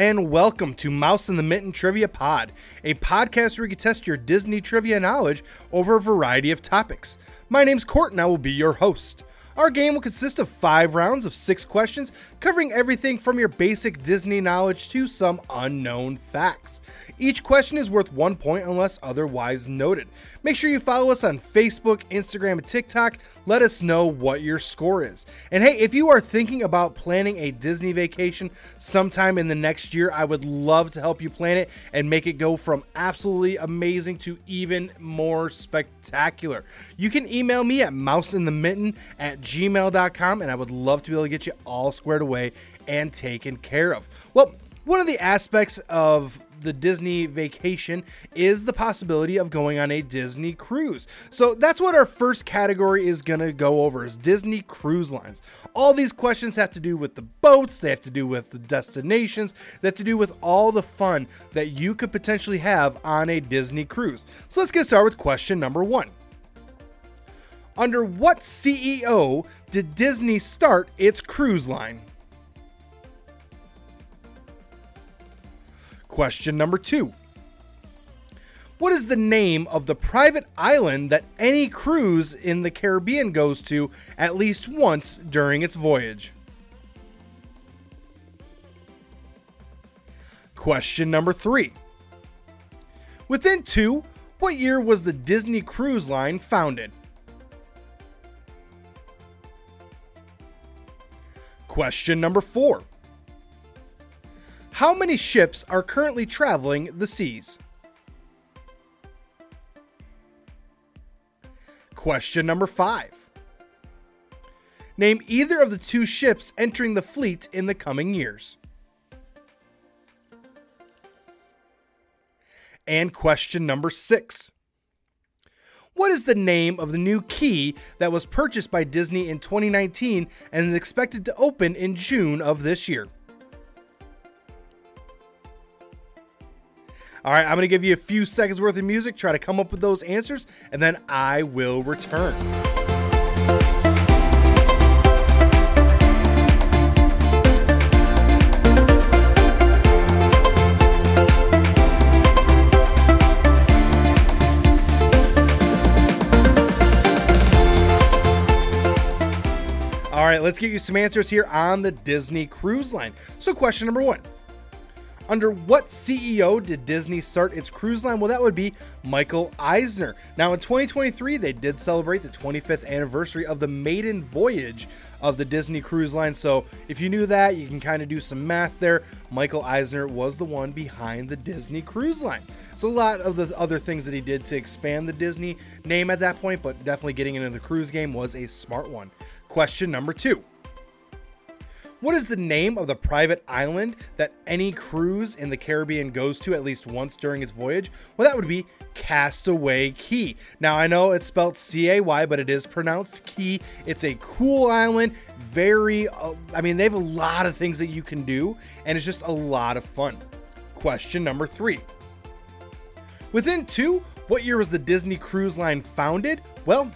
And welcome to Mouse in the Mitten Trivia Pod, a podcast where you can test your Disney trivia knowledge over a variety of topics. My name's Court and I will be your host. Our game will consist of five rounds of six questions, covering everything from your basic Disney knowledge to some unknown facts. Each question is worth one point unless otherwise noted. Make sure you follow us on Facebook, Instagram, and TikTok. Let us know what your score is. And hey, if you are thinking about planning a Disney vacation sometime in the next year, I would love to help you plan it and make it go from absolutely amazing to even more spectacular. You can email me at mouseinthemitten at gmail.com and I would love to be able to get you all squared away and taken care of. Well, one of the aspects of the Disney vacation is the possibility of going on a Disney cruise. So that's what our first category is going to go over is Disney cruise lines. All these questions have to do with the boats, they have to do with the destinations, they have to do with all the fun that you could potentially have on a Disney cruise. So let's get started with question number 1. Under what CEO did Disney start its cruise line? Question number two What is the name of the private island that any cruise in the Caribbean goes to at least once during its voyage? Question number three Within two, what year was the Disney Cruise Line founded? Question number four how many ships are currently traveling the seas? Question number five. Name either of the two ships entering the fleet in the coming years. And question number six. What is the name of the new key that was purchased by Disney in 2019 and is expected to open in June of this year? All right, I'm going to give you a few seconds worth of music, try to come up with those answers, and then I will return. All right, let's get you some answers here on the Disney Cruise Line. So, question number one under what CEO did Disney start its cruise line? Well, that would be Michael Eisner. Now, in 2023, they did celebrate the 25th anniversary of the maiden voyage of the Disney Cruise Line. So, if you knew that, you can kind of do some math there. Michael Eisner was the one behind the Disney Cruise Line. So, a lot of the other things that he did to expand the Disney name at that point, but definitely getting into the cruise game was a smart one. Question number two. What is the name of the private island that any cruise in the Caribbean goes to at least once during its voyage? Well, that would be Castaway Cay. Now, I know it's spelled C A Y, but it is pronounced Key. It's a cool island, very, uh, I mean, they have a lot of things that you can do, and it's just a lot of fun. Question number three. Within two, what year was the Disney Cruise Line founded? Well,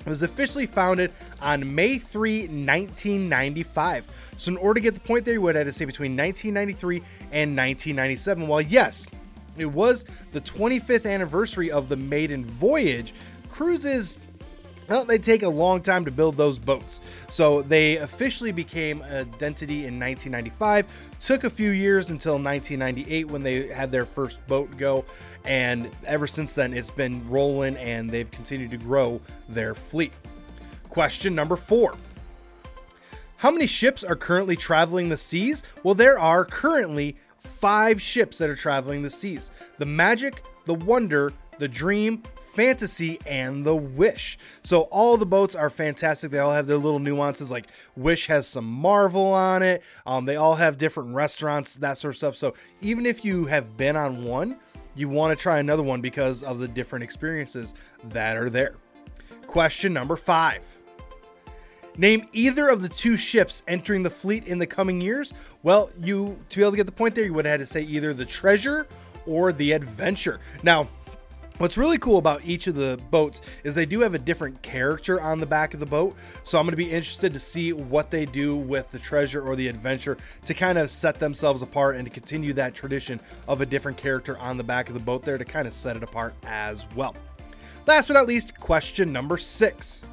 it was officially founded on May 3, 1995. So, in order to get the point there, you would have to say between 1993 and 1997. While, yes, it was the 25th anniversary of the maiden voyage, cruises well, they take a long time to build those boats. So they officially became a entity in 1995. Took a few years until 1998 when they had their first boat go. And ever since then, it's been rolling and they've continued to grow their fleet. Question number four How many ships are currently traveling the seas? Well, there are currently five ships that are traveling the seas the Magic, the Wonder, the Dream, Fantasy, and the Wish. So all the boats are fantastic. They all have their little nuances. Like Wish has some Marvel on it. Um, they all have different restaurants, that sort of stuff. So even if you have been on one, you want to try another one because of the different experiences that are there. Question number five. Name either of the two ships entering the fleet in the coming years. Well, you to be able to get the point there, you would have had to say either the treasure or the adventure. Now, What's really cool about each of the boats is they do have a different character on the back of the boat. So I'm going to be interested to see what they do with the treasure or the adventure to kind of set themselves apart and to continue that tradition of a different character on the back of the boat there to kind of set it apart as well. Last but not least, question number six.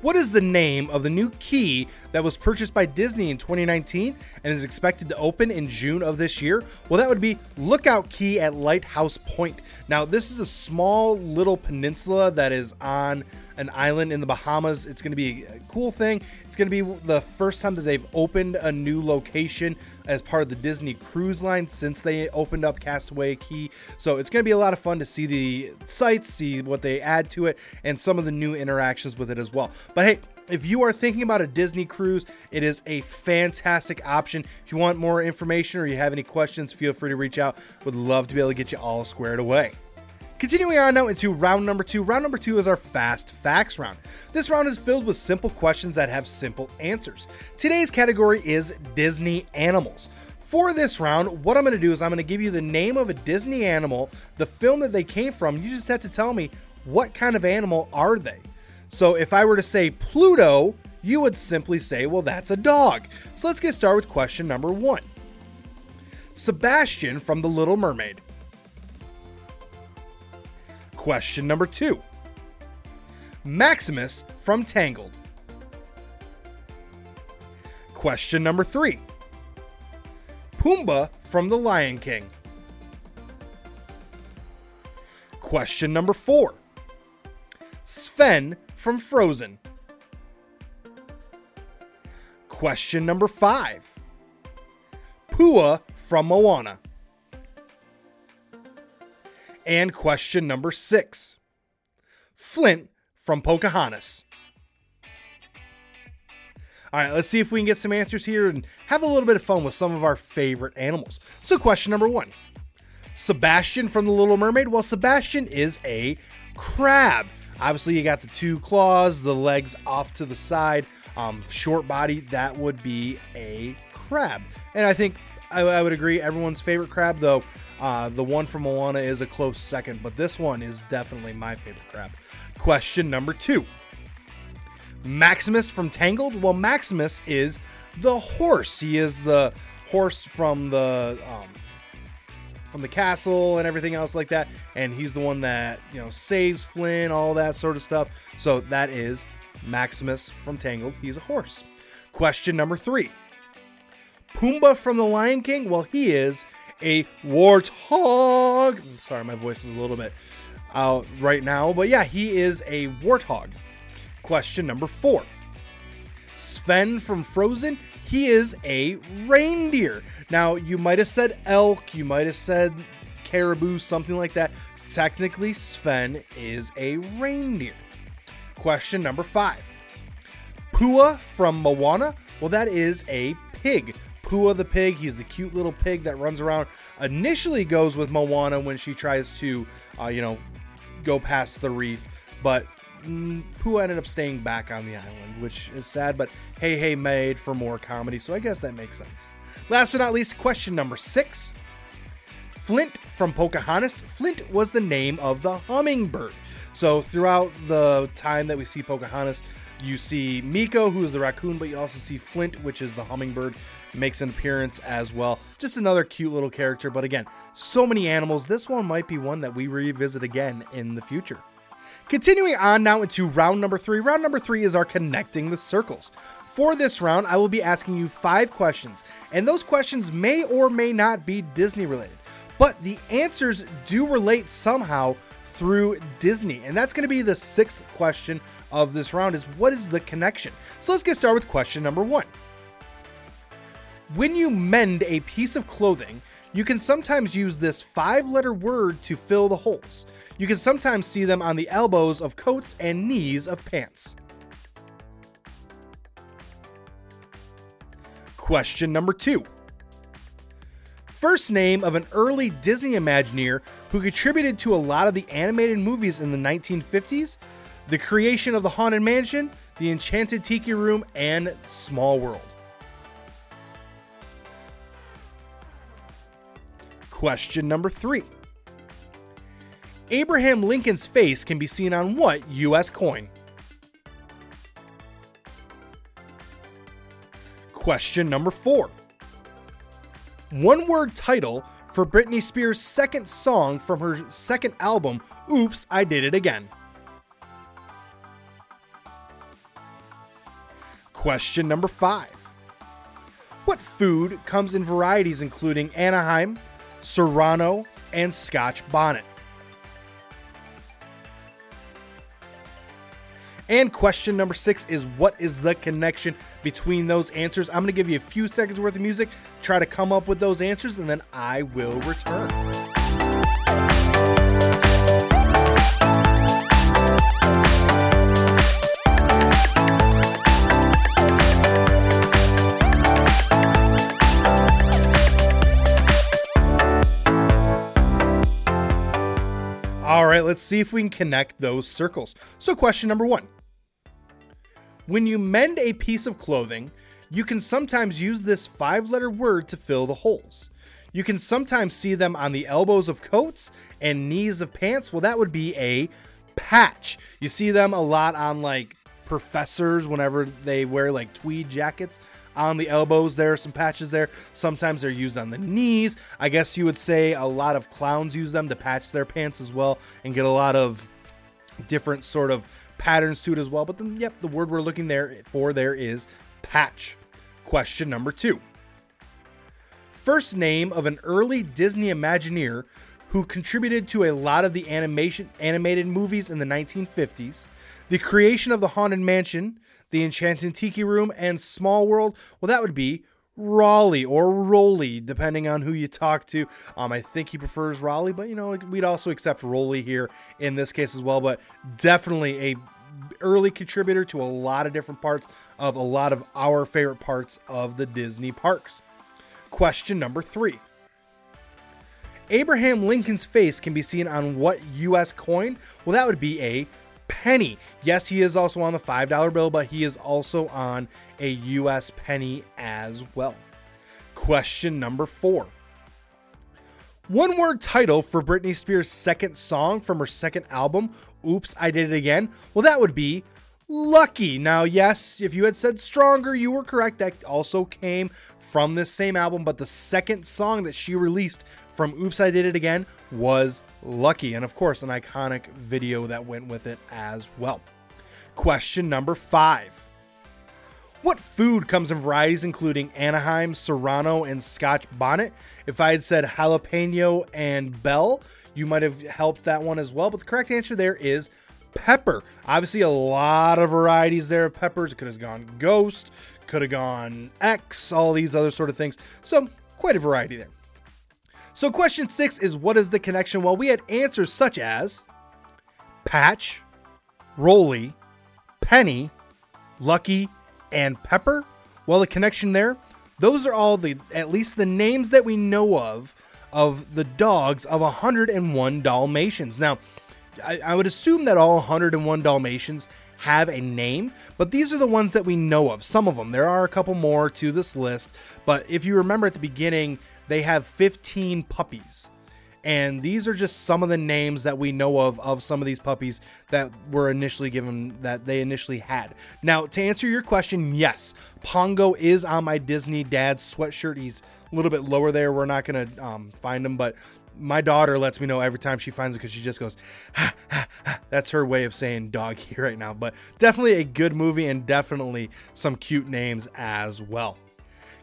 What is the name of the new key that was purchased by Disney in 2019 and is expected to open in June of this year? Well, that would be Lookout Cay at Lighthouse Point. Now, this is a small little peninsula that is on an island in the Bahamas. It's going to be a cool thing. It's going to be the first time that they've opened a new location as part of the Disney Cruise Line since they opened up Castaway Cay. So it's going to be a lot of fun to see the sights, see what they add to it, and some of the new interactions with it as well. But hey, if you are thinking about a Disney cruise, it is a fantastic option. If you want more information or you have any questions, feel free to reach out. Would love to be able to get you all squared away. Continuing on now into round number two. Round number two is our fast facts round. This round is filled with simple questions that have simple answers. Today's category is Disney animals. For this round, what I'm going to do is I'm going to give you the name of a Disney animal, the film that they came from. You just have to tell me what kind of animal are they. So if I were to say Pluto, you would simply say, well, that's a dog. So let's get started with question number one Sebastian from The Little Mermaid. Question number two Maximus from Tangled. Question number three Pumbaa from The Lion King. Question number four Sven from Frozen. Question number five Pua from Moana. And question number six Flint from Pocahontas. All right, let's see if we can get some answers here and have a little bit of fun with some of our favorite animals. So, question number one Sebastian from The Little Mermaid. Well, Sebastian is a crab. Obviously, you got the two claws, the legs off to the side, um, short body. That would be a crab. And I think I, I would agree. Everyone's favorite crab, though, uh, the one from Moana is a close second, but this one is definitely my favorite crab. Question number two Maximus from Tangled? Well, Maximus is the horse. He is the horse from the. Um, from the castle and everything else like that. And he's the one that you know saves flynn all that sort of stuff. So that is maximus from tangled. He's a horse. Question number three. Pumbaa from the lion king? Well he is a warthog. Sorry, my voice is a little bit out right now, but yeah, he is a warthog. Question number four. Sven from Frozen, he is a reindeer. Now, you might have said elk, you might have said caribou, something like that. Technically, Sven is a reindeer. Question number five Pua from Moana, well, that is a pig. Pua the pig. He's the cute little pig that runs around. Initially goes with Moana when she tries to, uh, you know, go past the reef, but mm, Pua ended up staying back on the island, which is sad. But hey, hey, made for more comedy, so I guess that makes sense. Last but not least, question number six. Flint from Pocahontas. Flint was the name of the hummingbird. So throughout the time that we see Pocahontas, you see Meeko, who is the raccoon, but you also see Flint, which is the hummingbird, makes an appearance as well. Just another cute little character, but again, so many animals. This one might be one that we revisit again in the future. Continuing on now into round number three. Round number three is our connecting the circles. For this round, I will be asking you five questions, and those questions may or may not be Disney related, but the answers do relate somehow through Disney. And that's going to be the sixth question of this round is what is the connection? So let's get started with question number 1. When you mend a piece of clothing, you can sometimes use this five letter word to fill the holes. You can sometimes see them on the elbows of coats and knees of pants. Question number two first name of an early Disney Imagineer who contributed to a lot of the animated movies in the 1950s, the creation of the Haunted Mansion, the Enchanted Tiki Room, and Small World. Question number three Abraham Lincoln's face can be seen on what U.S. coin? Question number four. One word title for Britney Spears' second song from her second album, Oops, I Did It Again. Question number five. What food comes in varieties including Anaheim, Serrano, and Scotch bonnet? And question number six is what is the connection between those answers? I'm going to give you a few seconds worth of music, try to come up with those answers, and then I will return. Right, let's see if we can connect those circles. So, question number one When you mend a piece of clothing, you can sometimes use this five letter word to fill the holes. You can sometimes see them on the elbows of coats and knees of pants. Well, that would be a patch. You see them a lot on like professors whenever they wear like tweed jackets on the elbows there are some patches there. Sometimes they're used on the knees. I guess you would say a lot of clowns use them to patch their pants as well and get a lot of different sort of patterns to it as well. But then yep the word we're looking there for there is patch. Question number two. First name of an early disney imagineer who contributed to a lot of the animation animated movies in the 1950s the creation of the Haunted Mansion, the Enchanted Tiki Room, and Small World, well, that would be Raleigh or Rolly, depending on who you talk to. Um, I think he prefers Raleigh, but you know, we'd also accept Rolly here in this case as well. But definitely a early contributor to a lot of different parts of a lot of our favorite parts of the Disney parks. Question number three. Abraham Lincoln's face can be seen on what U.S. coin? Well, that would be a penny. Yes, he is also on the $5 bill, but he is also on a US penny as well. Question number four. One word title for Britney Spears' second song from her second album, Oops, I Did It Again. Well, that would be Lucky. Now, yes, if you had said Stronger, you were correct. That also came from this same album, but the second song that she released from Oops, I Did It Again was Lucky. And of course, an iconic video that went with it as well. Question number five What food comes in varieties including Anaheim, Serrano, and Scotch bonnet? If I had said jalapeno and bell, you might have helped that one as well. But the correct answer there is pepper. Obviously, a lot of varieties there of peppers. It could have gone ghost, could have gone X, all these other sort of things. So, quite a variety there. So, question six is what is the connection? Well, we had answers such as Patch, Rolly, Penny, Lucky, and Pepper. Well, the connection there, those are all the at least the names that we know of of the dogs of 101 Dalmatians. Now, I, I would assume that all 101 Dalmatians have a name, but these are the ones that we know of. Some of them. There are a couple more to this list, but if you remember at the beginning, they have 15 puppies. And these are just some of the names that we know of of some of these puppies that were initially given that they initially had. Now, to answer your question, yes, Pongo is on my Disney Dad sweatshirt. He's a little bit lower there. We're not to um, find him, but my daughter lets me know every time she finds it because she just goes, ha, ha, ha. that's her way of saying doggy right now. But definitely a good movie and definitely some cute names as well.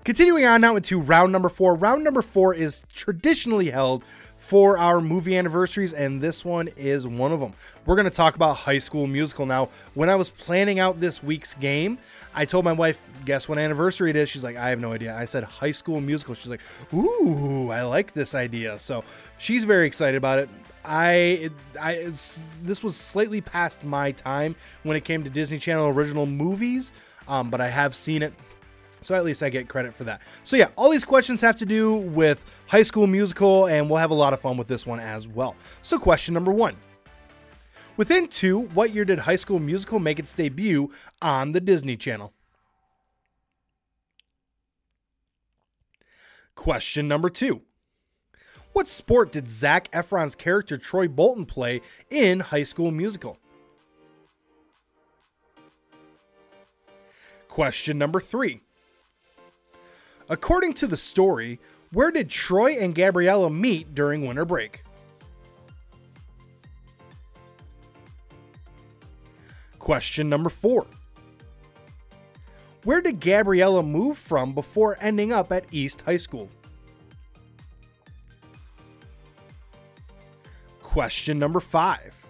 Continuing on now into round number four. Round number four is traditionally held for our movie anniversaries, and this one is one of them. We're going to talk about High School Musical. Now, when I was planning out this week's game, I told my wife, guess what anniversary it is? She's like, I have no idea. I said High School Musical. She's like, Ooh, I like this idea. So she's very excited about it. I, I, this was slightly past my time when it came to Disney Channel original movies, um, but I have seen it so at least I get credit for that. So yeah, all these questions have to do with High School Musical, and we'll have a lot of fun with this one as well. So question number one. Within two, what year did High School Musical make its debut on the Disney Channel? Question number two. What sport did Zac Efron's character Troy Bolton play in High School Musical? Question number three. According to the story, where did Troy and Gabriella meet during winter break? Question number four. Where did Gabriella move from before ending up at East High School? Question number five.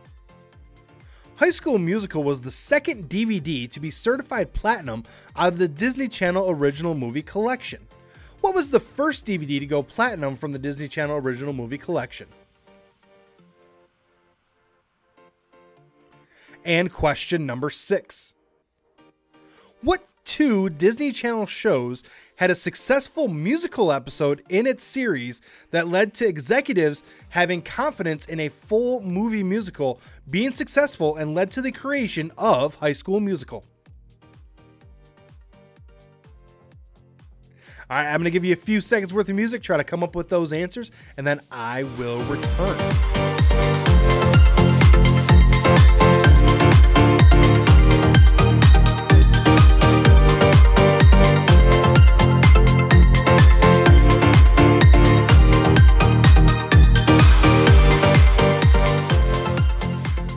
High School Musical was the second DVD to be certified platinum out of the Disney Channel Original Movie Collection. What was the first DVD to go platinum from the Disney Channel Original Movie Collection? And question number six. What two Disney Channel shows had a successful musical episode in its series that led to executives having confidence in a full movie musical being successful and led to the creation of High School Musical. All right, I'm going to give you a few seconds worth of music, try to come up with those answers, and then I will return.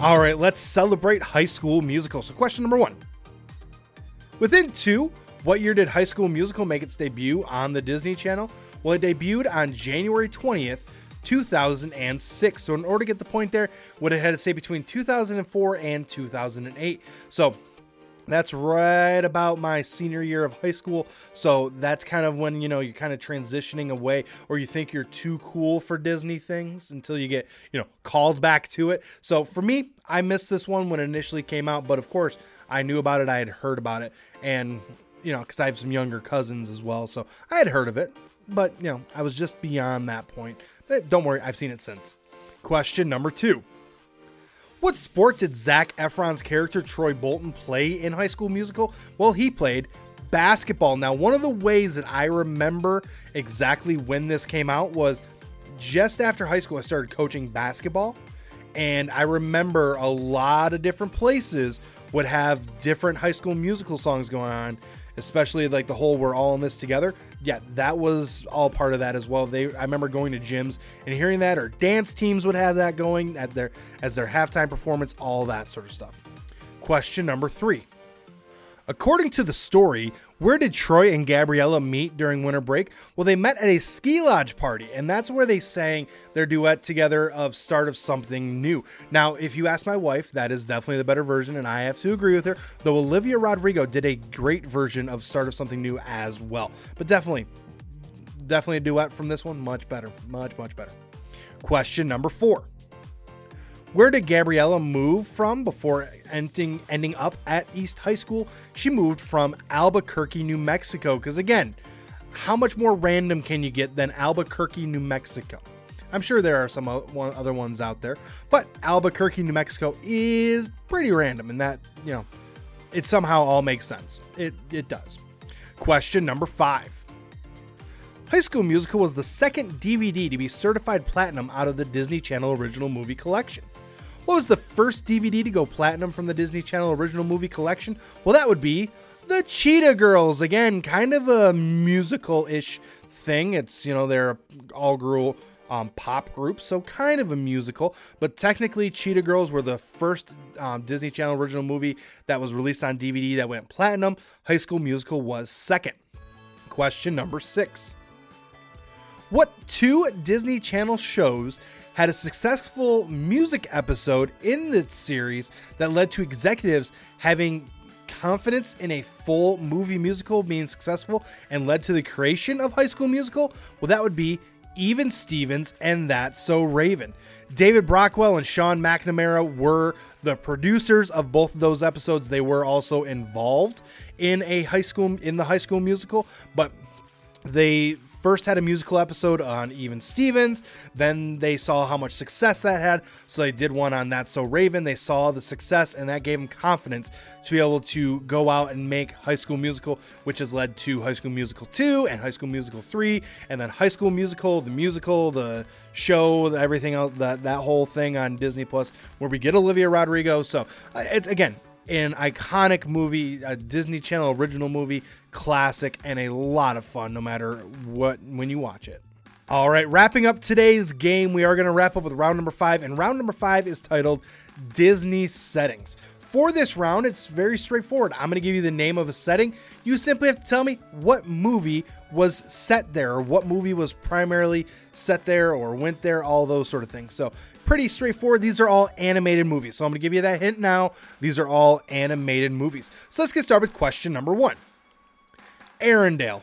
All right, let's celebrate High School Musical. So, question number one Within two, what year did High School Musical make its debut on the Disney Channel? Well, it debuted on January 20th, 2006. So, in order to get the point there, what it had to say between 2004 and 2008. So, that's right about my senior year of high school. So that's kind of when, you know, you're kind of transitioning away or you think you're too cool for Disney things until you get, you know, called back to it. So for me, I missed this one when it initially came out, but of course, I knew about it, I had heard about it, and you know, because I have some younger cousins as well, so I had heard of it, but you know, I was just beyond that point. But don't worry, I've seen it since. Question number two. What sport did Zac Efron's character Troy Bolton play in High School Musical? Well, he played basketball. Now, one of the ways that I remember exactly when this came out was just after high school, I started coaching basketball. And I remember a lot of different places would have different high school musical songs going on, especially like the whole We're All in This Together. Yeah, that was all part of that as well. They I remember going to gyms and hearing that, or dance teams would have that going at their as their halftime performance, all that sort of stuff. Question number three. According to the story, where did Troy and Gabriella meet during winter break? Well, they met at a ski lodge party, and that's where they sang their duet together of Start of Something New. Now, if you ask my wife, that is definitely the better version, and I have to agree with her, though Olivia Rodrigo did a great version of Start of Something New as well. But definitely, definitely a duet from this one. Much better. Much, much better. Question number four. Where did Gabriella move from before ending ending up at East High School? She moved from Albuquerque, New Mexico. Because again, how much more random can you get than Albuquerque, New Mexico? I'm sure there are some other ones out there, but Albuquerque, New Mexico is pretty random in that, you know, it somehow all makes sense. It, it does. Question number five. High School Musical was the second DVD to be certified platinum out of the Disney Channel Original Movie Collection. What was the first DVD to go platinum from the Disney Channel Original Movie Collection? Well, that would be The Cheetah Girls. Again, kind of a musical ish thing. It's, you know, they're all girl um, pop group, so kind of a musical. But technically, Cheetah Girls were the first um, Disney Channel original movie that was released on DVD that went platinum. High School Musical was second. Question number six. What two Disney Channel shows had a successful music episode in the series that led to executives having confidence in a full movie musical being successful and led to the creation of High School Musical? Well, that would be Even Stevens and That's So Raven. David Brookwell and Sean McNamara were the producers of both of those episodes. They were also involved in a high school in the High School Musical, but they first had a musical episode on Even Stevens. Then they saw how much success that had, so they did one on That So Raven. They saw the success, and that gave them confidence to be able to go out and make High School Musical, which has led to High School Musical 2 and High School Musical 3, and then High School Musical, the musical, the show, everything else, that, that whole thing on Disney Plus, where we get Olivia Rodrigo. So it's again, an iconic movie, a Disney Channel original movie, classic, and a lot of fun no matter what when you watch it. All right, wrapping up today's game, we are going to wrap up with round number five, and round number five is titled Disney Settings. For this round, it's very straightforward. I'm going to give you the name of a setting. You simply have to tell me what movie was set there, or what movie was primarily set there, or went there, all those sort of things. So, pretty straightforward. These are all animated movies. So, I'm going to give you that hint now. These are all animated movies. So, let's get started with question number one Arendelle.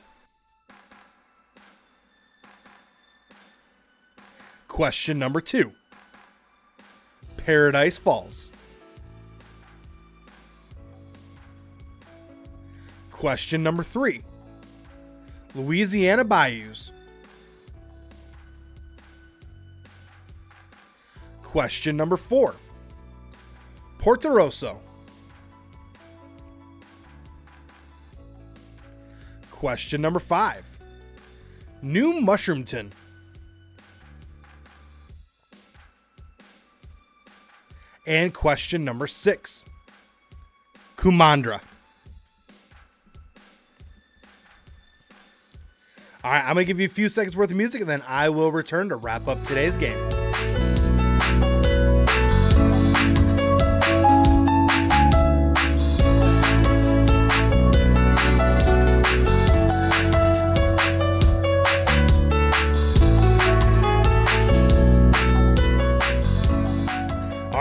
Question number two Paradise Falls. Question number three Louisiana Bayous. Question number four Portorosso. Question number five New Mushroomton. And question number six Kumandra. All right, I'm going to give you a few seconds worth of music and then I will return to wrap up today's game.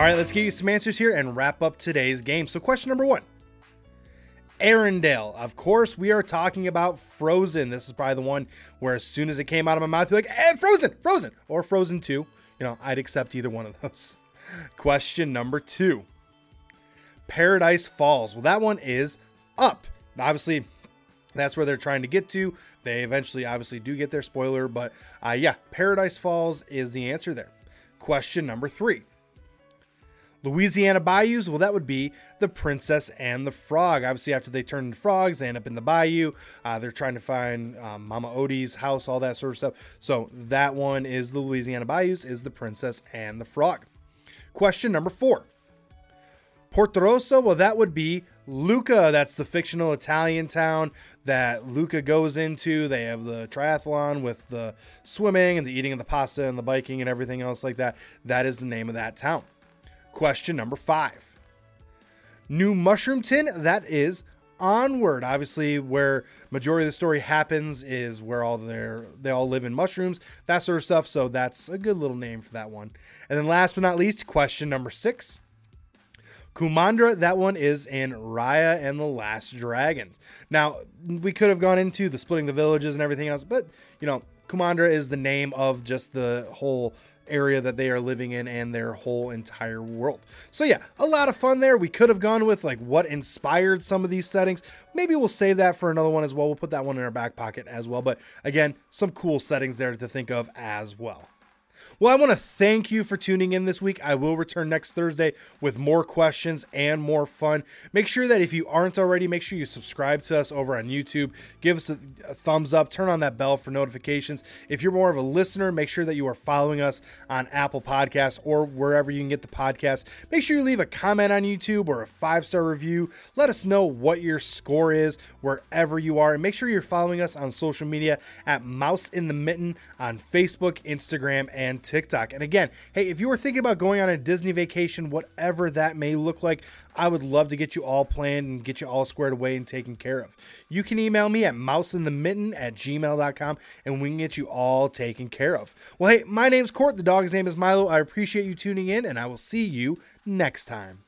All right, let's get you some answers here and wrap up today's game. So, question number one Arendelle. Of course, we are talking about Frozen. This is probably the one where as soon as it came out of my mouth, you're like, eh, Frozen, Frozen, or Frozen 2. You know, I'd accept either one of those. Question number two Paradise Falls. Well, that one is up. Obviously, that's where they're trying to get to. They eventually, obviously, do get their spoiler, but uh, yeah, Paradise Falls is the answer there. Question number three Louisiana bayous, well, that would be the princess and the frog. Obviously, after they turn into frogs, they end up in the bayou. Uh, they're trying to find um, Mama Odie's house, all that sort of stuff. So that one is the Louisiana bayous, is the princess and the frog. Question number four. Portorosso, well, that would be Luca. That's the fictional Italian town that Luca goes into. They have the triathlon with the swimming and the eating of the pasta and the biking and everything else like that. That is the name of that town. Question number five. New Mushroomton, that is onward. Obviously, where majority of the story happens is where all their they all live in mushrooms, that sort of stuff. So that's a good little name for that one. And then last but not least, question number six. Kumandra, that one is in Raya and the Last Dragons. Now, we could have gone into the splitting the villages and everything else, but you know, Kumandra is the name of just the whole area that they are living in and their whole entire world. So yeah, a lot of fun there. We could have gone with like what inspired some of these settings. Maybe we'll save that for another one as well. We'll put that one in our back pocket as well. But again, some cool settings there to think of as well. Well, I want to thank you for tuning in this week. I will return next Thursday with more questions and more fun. Make sure that if you aren't already, make sure you subscribe to us over on YouTube. Give us a, a thumbs up, turn on that bell for notifications. If you're more of a listener, make sure that you are following us on Apple Podcasts or wherever you can get the podcast. Make sure you leave a comment on YouTube or a five star review. Let us know what your score is wherever you are. And make sure you're following us on social media at Mouse in the Mitten on Facebook, Instagram, and TikTok. And again, hey, if you were thinking about going on a Disney vacation, whatever that may look like, I would love to get you all planned and get you all squared away and taken care of. You can email me at mouseinthemitten at gmail.com and we can get you all taken care of. Well, hey, my name's Court. The dog's name is Milo. I appreciate you tuning in and I will see you next time.